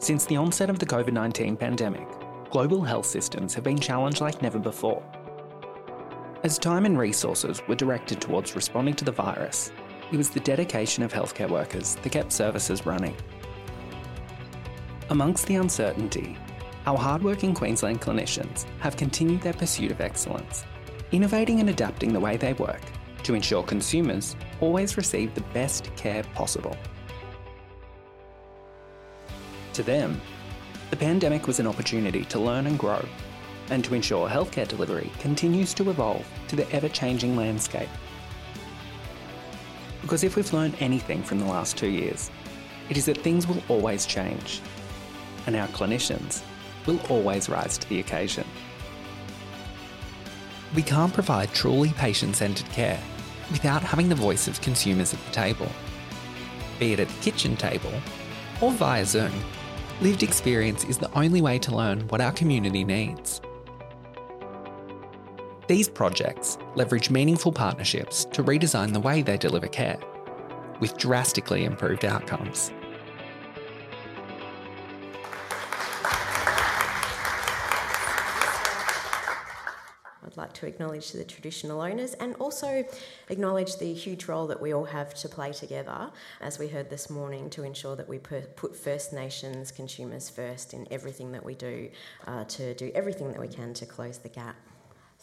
Since the onset of the COVID 19 pandemic, global health systems have been challenged like never before. As time and resources were directed towards responding to the virus, it was the dedication of healthcare workers that kept services running. Amongst the uncertainty, our hardworking Queensland clinicians have continued their pursuit of excellence, innovating and adapting the way they work to ensure consumers always receive the best care possible. To them, the pandemic was an opportunity to learn and grow, and to ensure healthcare delivery continues to evolve to the ever changing landscape. Because if we've learned anything from the last two years, it is that things will always change, and our clinicians will always rise to the occasion. We can't provide truly patient centred care without having the voice of consumers at the table. Be it at the kitchen table or via Zoom, lived experience is the only way to learn what our community needs. These projects leverage meaningful partnerships to redesign the way they deliver care, with drastically improved outcomes. Like to acknowledge the traditional owners and also acknowledge the huge role that we all have to play together, as we heard this morning, to ensure that we put First Nations consumers first in everything that we do, uh, to do everything that we can to close the gap.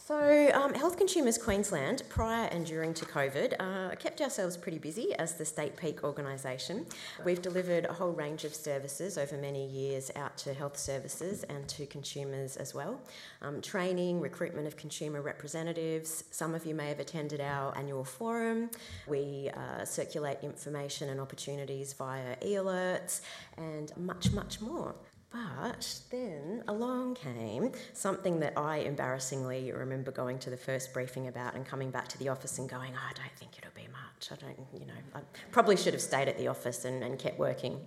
So, um, Health Consumers Queensland, prior and during to COVID, uh, kept ourselves pretty busy as the state peak organisation. We've delivered a whole range of services over many years out to health services and to consumers as well. Um, training, recruitment of consumer representatives. Some of you may have attended our annual forum. We uh, circulate information and opportunities via e alerts and much, much more. But then along came something that I embarrassingly remember going to the first briefing about and coming back to the office and going, oh, I don't think it'll be much. I don't, you know, I probably should have stayed at the office and, and kept working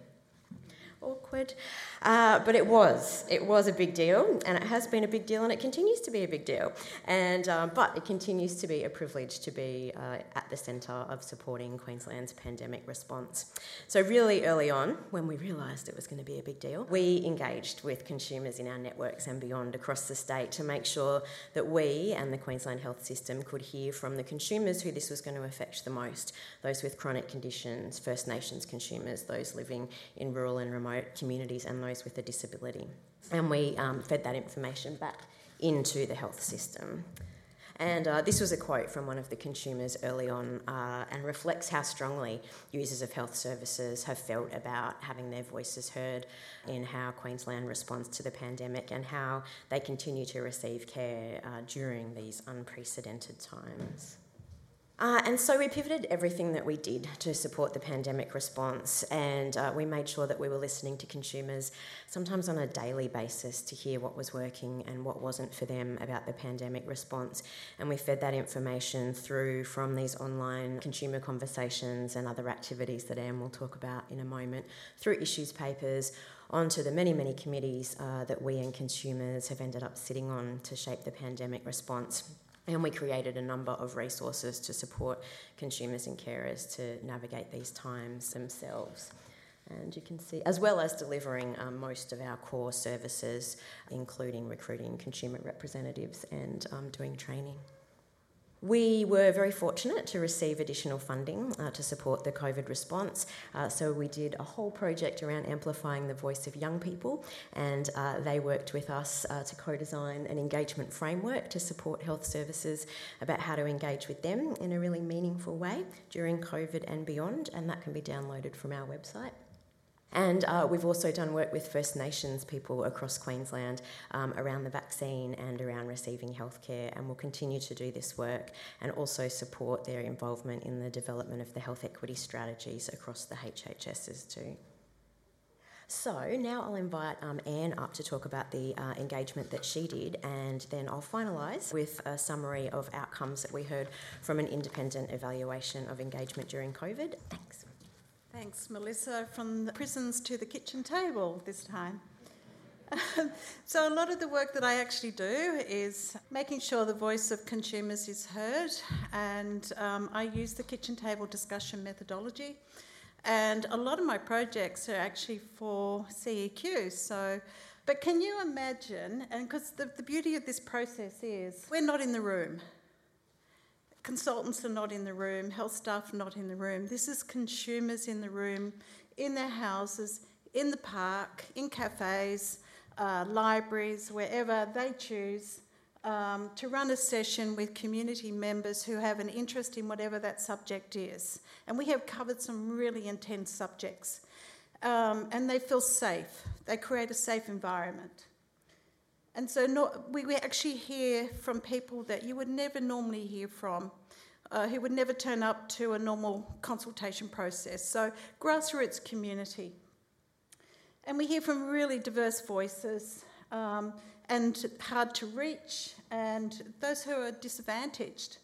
awkward. Uh, but it was. It was a big deal, and it has been a big deal, and it continues to be a big deal. And um, but it continues to be a privilege to be uh, at the centre of supporting Queensland's pandemic response. So really early on, when we realised it was going to be a big deal, we engaged with consumers in our networks and beyond across the state to make sure that we and the Queensland Health System could hear from the consumers who this was going to affect the most: those with chronic conditions, First Nations consumers, those living in rural and remote remote communities and those with a disability. And we um, fed that information back into the health system. And uh, this was a quote from one of the consumers early on uh, and reflects how strongly users of health services have felt about having their voices heard in how Queensland responds to the pandemic and how they continue to receive care uh, during these unprecedented times. Uh, and so we pivoted everything that we did to support the pandemic response, and uh, we made sure that we were listening to consumers, sometimes on a daily basis, to hear what was working and what wasn't for them about the pandemic response. And we fed that information through from these online consumer conversations and other activities that Anne will talk about in a moment, through issues papers, onto the many, many committees uh, that we and consumers have ended up sitting on to shape the pandemic response. And we created a number of resources to support consumers and carers to navigate these times themselves. And you can see, as well as delivering um, most of our core services, including recruiting consumer representatives and um, doing training. We were very fortunate to receive additional funding uh, to support the COVID response. Uh, so, we did a whole project around amplifying the voice of young people, and uh, they worked with us uh, to co design an engagement framework to support health services about how to engage with them in a really meaningful way during COVID and beyond, and that can be downloaded from our website. And uh, we've also done work with First Nations people across Queensland um, around the vaccine and around receiving healthcare, and we'll continue to do this work and also support their involvement in the development of the health equity strategies across the HHSs too. So now I'll invite um, Anne up to talk about the uh, engagement that she did, and then I'll finalise with a summary of outcomes that we heard from an independent evaluation of engagement during COVID. Thanks. Thanks, Melissa. From the prisons to the kitchen table this time. so, a lot of the work that I actually do is making sure the voice of consumers is heard, and um, I use the kitchen table discussion methodology. And a lot of my projects are actually for CEQ. So, but can you imagine? And because the, the beauty of this process is we're not in the room. Consultants are not in the room, health staff not in the room. This is consumers in the room, in their houses, in the park, in cafes, uh, libraries, wherever they choose um, to run a session with community members who have an interest in whatever that subject is. And we have covered some really intense subjects. Um, and they feel safe, they create a safe environment. And so not, we, we actually hear from people that you would never normally hear from, uh, who would never turn up to a normal consultation process. So, grassroots community. And we hear from really diverse voices um, and hard to reach, and those who are disadvantaged.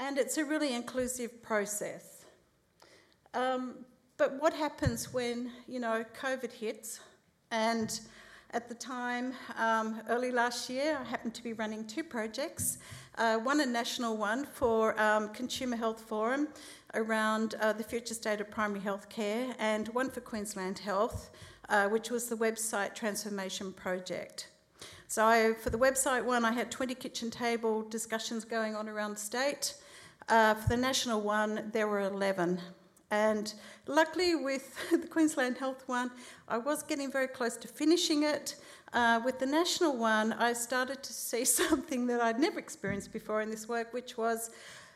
And it's a really inclusive process. Um, but what happens when, you know, COVID hits? And at the time, um, early last year, I happened to be running two projects. Uh, one, a national one for um, Consumer Health Forum around uh, the future state of primary health care, and one for Queensland Health, uh, which was the website transformation project. So, I, for the website one, I had 20 kitchen table discussions going on around the state. Uh, for the national one, there were 11. And luckily, with the Queensland Health one, I was getting very close to finishing it. Uh, with the national one, I started to see something that I'd never experienced before in this work, which was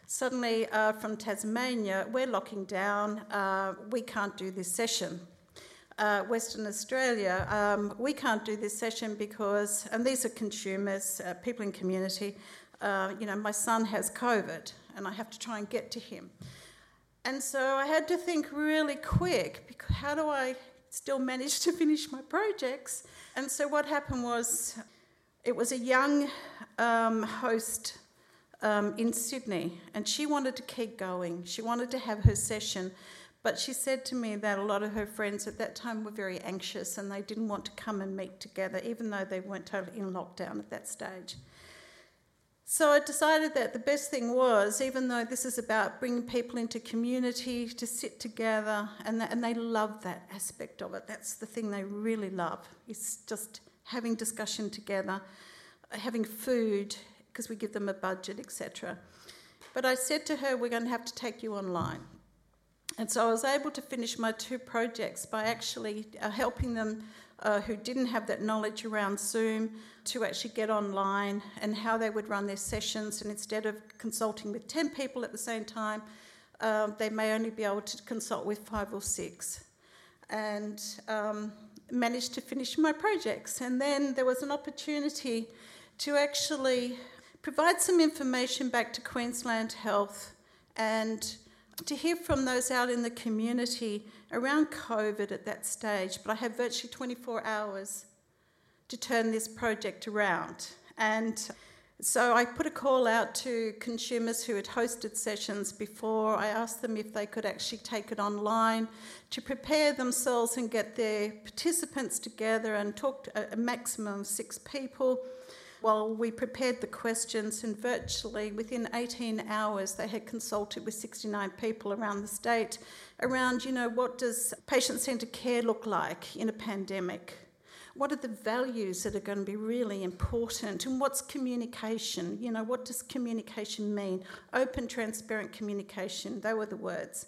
suddenly uh, from Tasmania, we're locking down, uh, we can't do this session uh, Western Australia, um, we can't do this session because, and these are consumers, uh, people in community, uh, you know, my son has COVID and I have to try and get to him. And so I had to think really quick how do I still manage to finish my projects? And so what happened was it was a young um, host um, in Sydney and she wanted to keep going. She wanted to have her session but she said to me that a lot of her friends at that time were very anxious and they didn't want to come and meet together, even though they weren't totally in lockdown at that stage. So I decided that the best thing was, even though this is about bringing people into community to sit together, and, that, and they love that aspect of it. That's the thing they really love. It's just having discussion together, having food because we give them a budget, etc. But I said to her, "We're going to have to take you online." And so I was able to finish my two projects by actually uh, helping them uh, who didn't have that knowledge around Zoom to actually get online and how they would run their sessions. And instead of consulting with 10 people at the same time, uh, they may only be able to consult with five or six. And um, managed to finish my projects. And then there was an opportunity to actually provide some information back to Queensland Health and to hear from those out in the community around COVID at that stage, but I had virtually 24 hours to turn this project around. And so I put a call out to consumers who had hosted sessions before. I asked them if they could actually take it online to prepare themselves and get their participants together and talk to a maximum of six people well, we prepared the questions, and virtually within 18 hours, they had consulted with 69 people around the state around, you know, what does patient centred care look like in a pandemic? What are the values that are going to be really important? And what's communication? You know, what does communication mean? Open, transparent communication, they were the words.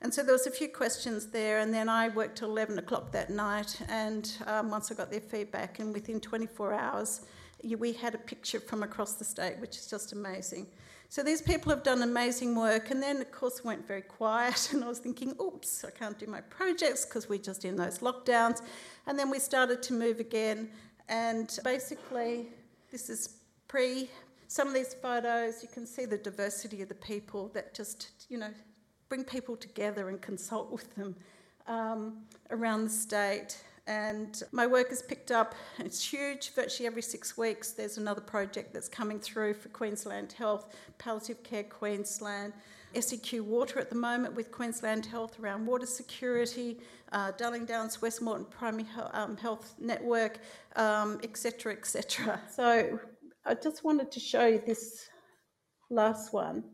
And so there was a few questions there, and then I worked till 11 o'clock that night. And um, once I got their feedback, and within 24 hours, we had a picture from across the state, which is just amazing. So these people have done amazing work, and then of course went very quiet, and I was thinking, oops, I can't do my projects because we're just in those lockdowns. And then we started to move again, and basically, this is pre. Some of these photos, you can see the diversity of the people that just, you know, bring people together and consult with them um, around the state. And my work is picked up, it's huge, virtually every six weeks. There's another project that's coming through for Queensland Health, Palliative Care Queensland, SEQ Water at the moment with Queensland Health around water security, uh, Darling Downs West Moreton Primary um, Health Network, etc., um, etc. Et so I just wanted to show you this last one.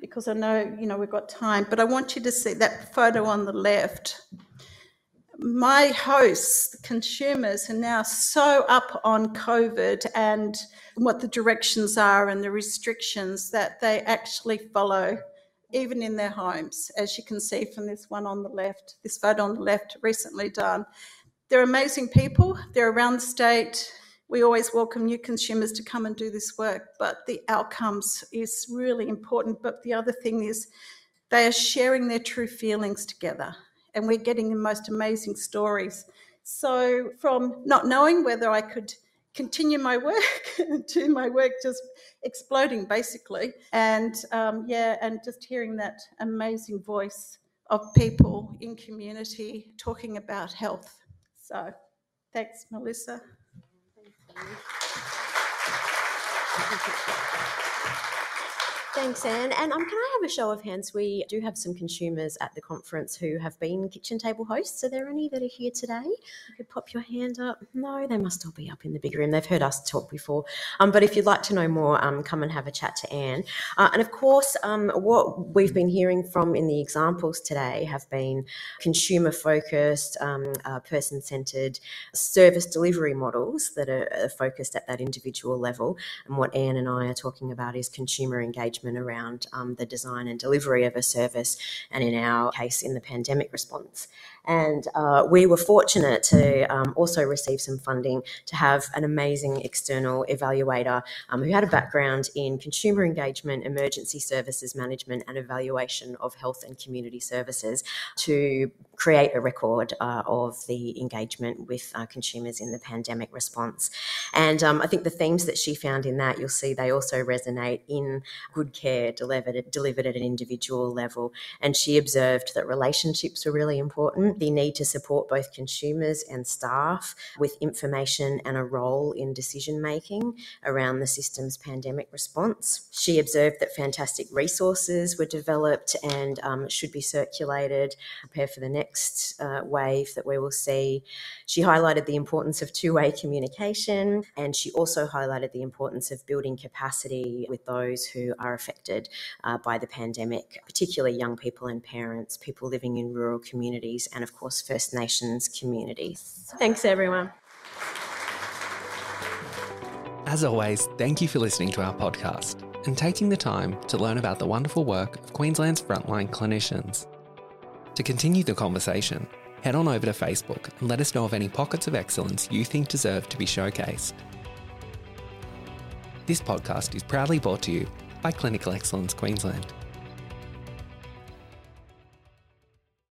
because I know, you know, we've got time, but I want you to see that photo on the left. My hosts, the consumers, are now so up on COVID and what the directions are and the restrictions that they actually follow, even in their homes, as you can see from this one on the left, this photo on the left, recently done. They're amazing people, they're around the state, we always welcome new consumers to come and do this work, but the outcomes is really important. But the other thing is they are sharing their true feelings together and we're getting the most amazing stories. So, from not knowing whether I could continue my work to my work just exploding basically, and um, yeah, and just hearing that amazing voice of people in community talking about health. So, thanks, Melissa. Thanks, Anne. And um, can I have a show of hands? We do have some consumers at the conference who have been kitchen table hosts. Are there any that are here today? You could pop your hand up. No, they must all be up in the big room. They've heard us talk before. Um, but if you'd like to know more, um, come and have a chat to Anne. Uh, and of course, um, what we've been hearing from in the examples today have been consumer focused, um, uh, person centered service delivery models that are, are focused at that individual level. And what Anne and I are talking about is consumer engagement engagement around um, the design and delivery of a service, and in our case, in the pandemic response. And uh, we were fortunate to um, also receive some funding to have an amazing external evaluator um, who had a background in consumer engagement, emergency services management, and evaluation of health and community services to create a record uh, of the engagement with uh, consumers in the pandemic response. And um, I think the themes that she found in that, you'll see they also resonate in good care delivered, delivered at an individual level. And she observed that relationships were really important the need to support both consumers and staff with information and a role in decision making around the system's pandemic response. She observed that fantastic resources were developed and um, should be circulated, prepare for the next uh, wave that we will see. She highlighted the importance of two way communication and she also highlighted the importance of building capacity with those who are affected uh, by the pandemic, particularly young people and parents, people living in rural communities, and of course, First Nations communities. Thanks, everyone. As always, thank you for listening to our podcast and taking the time to learn about the wonderful work of Queensland's frontline clinicians. To continue the conversation, head on over to Facebook and let us know of any pockets of excellence you think deserve to be showcased. This podcast is proudly brought to you by Clinical Excellence Queensland.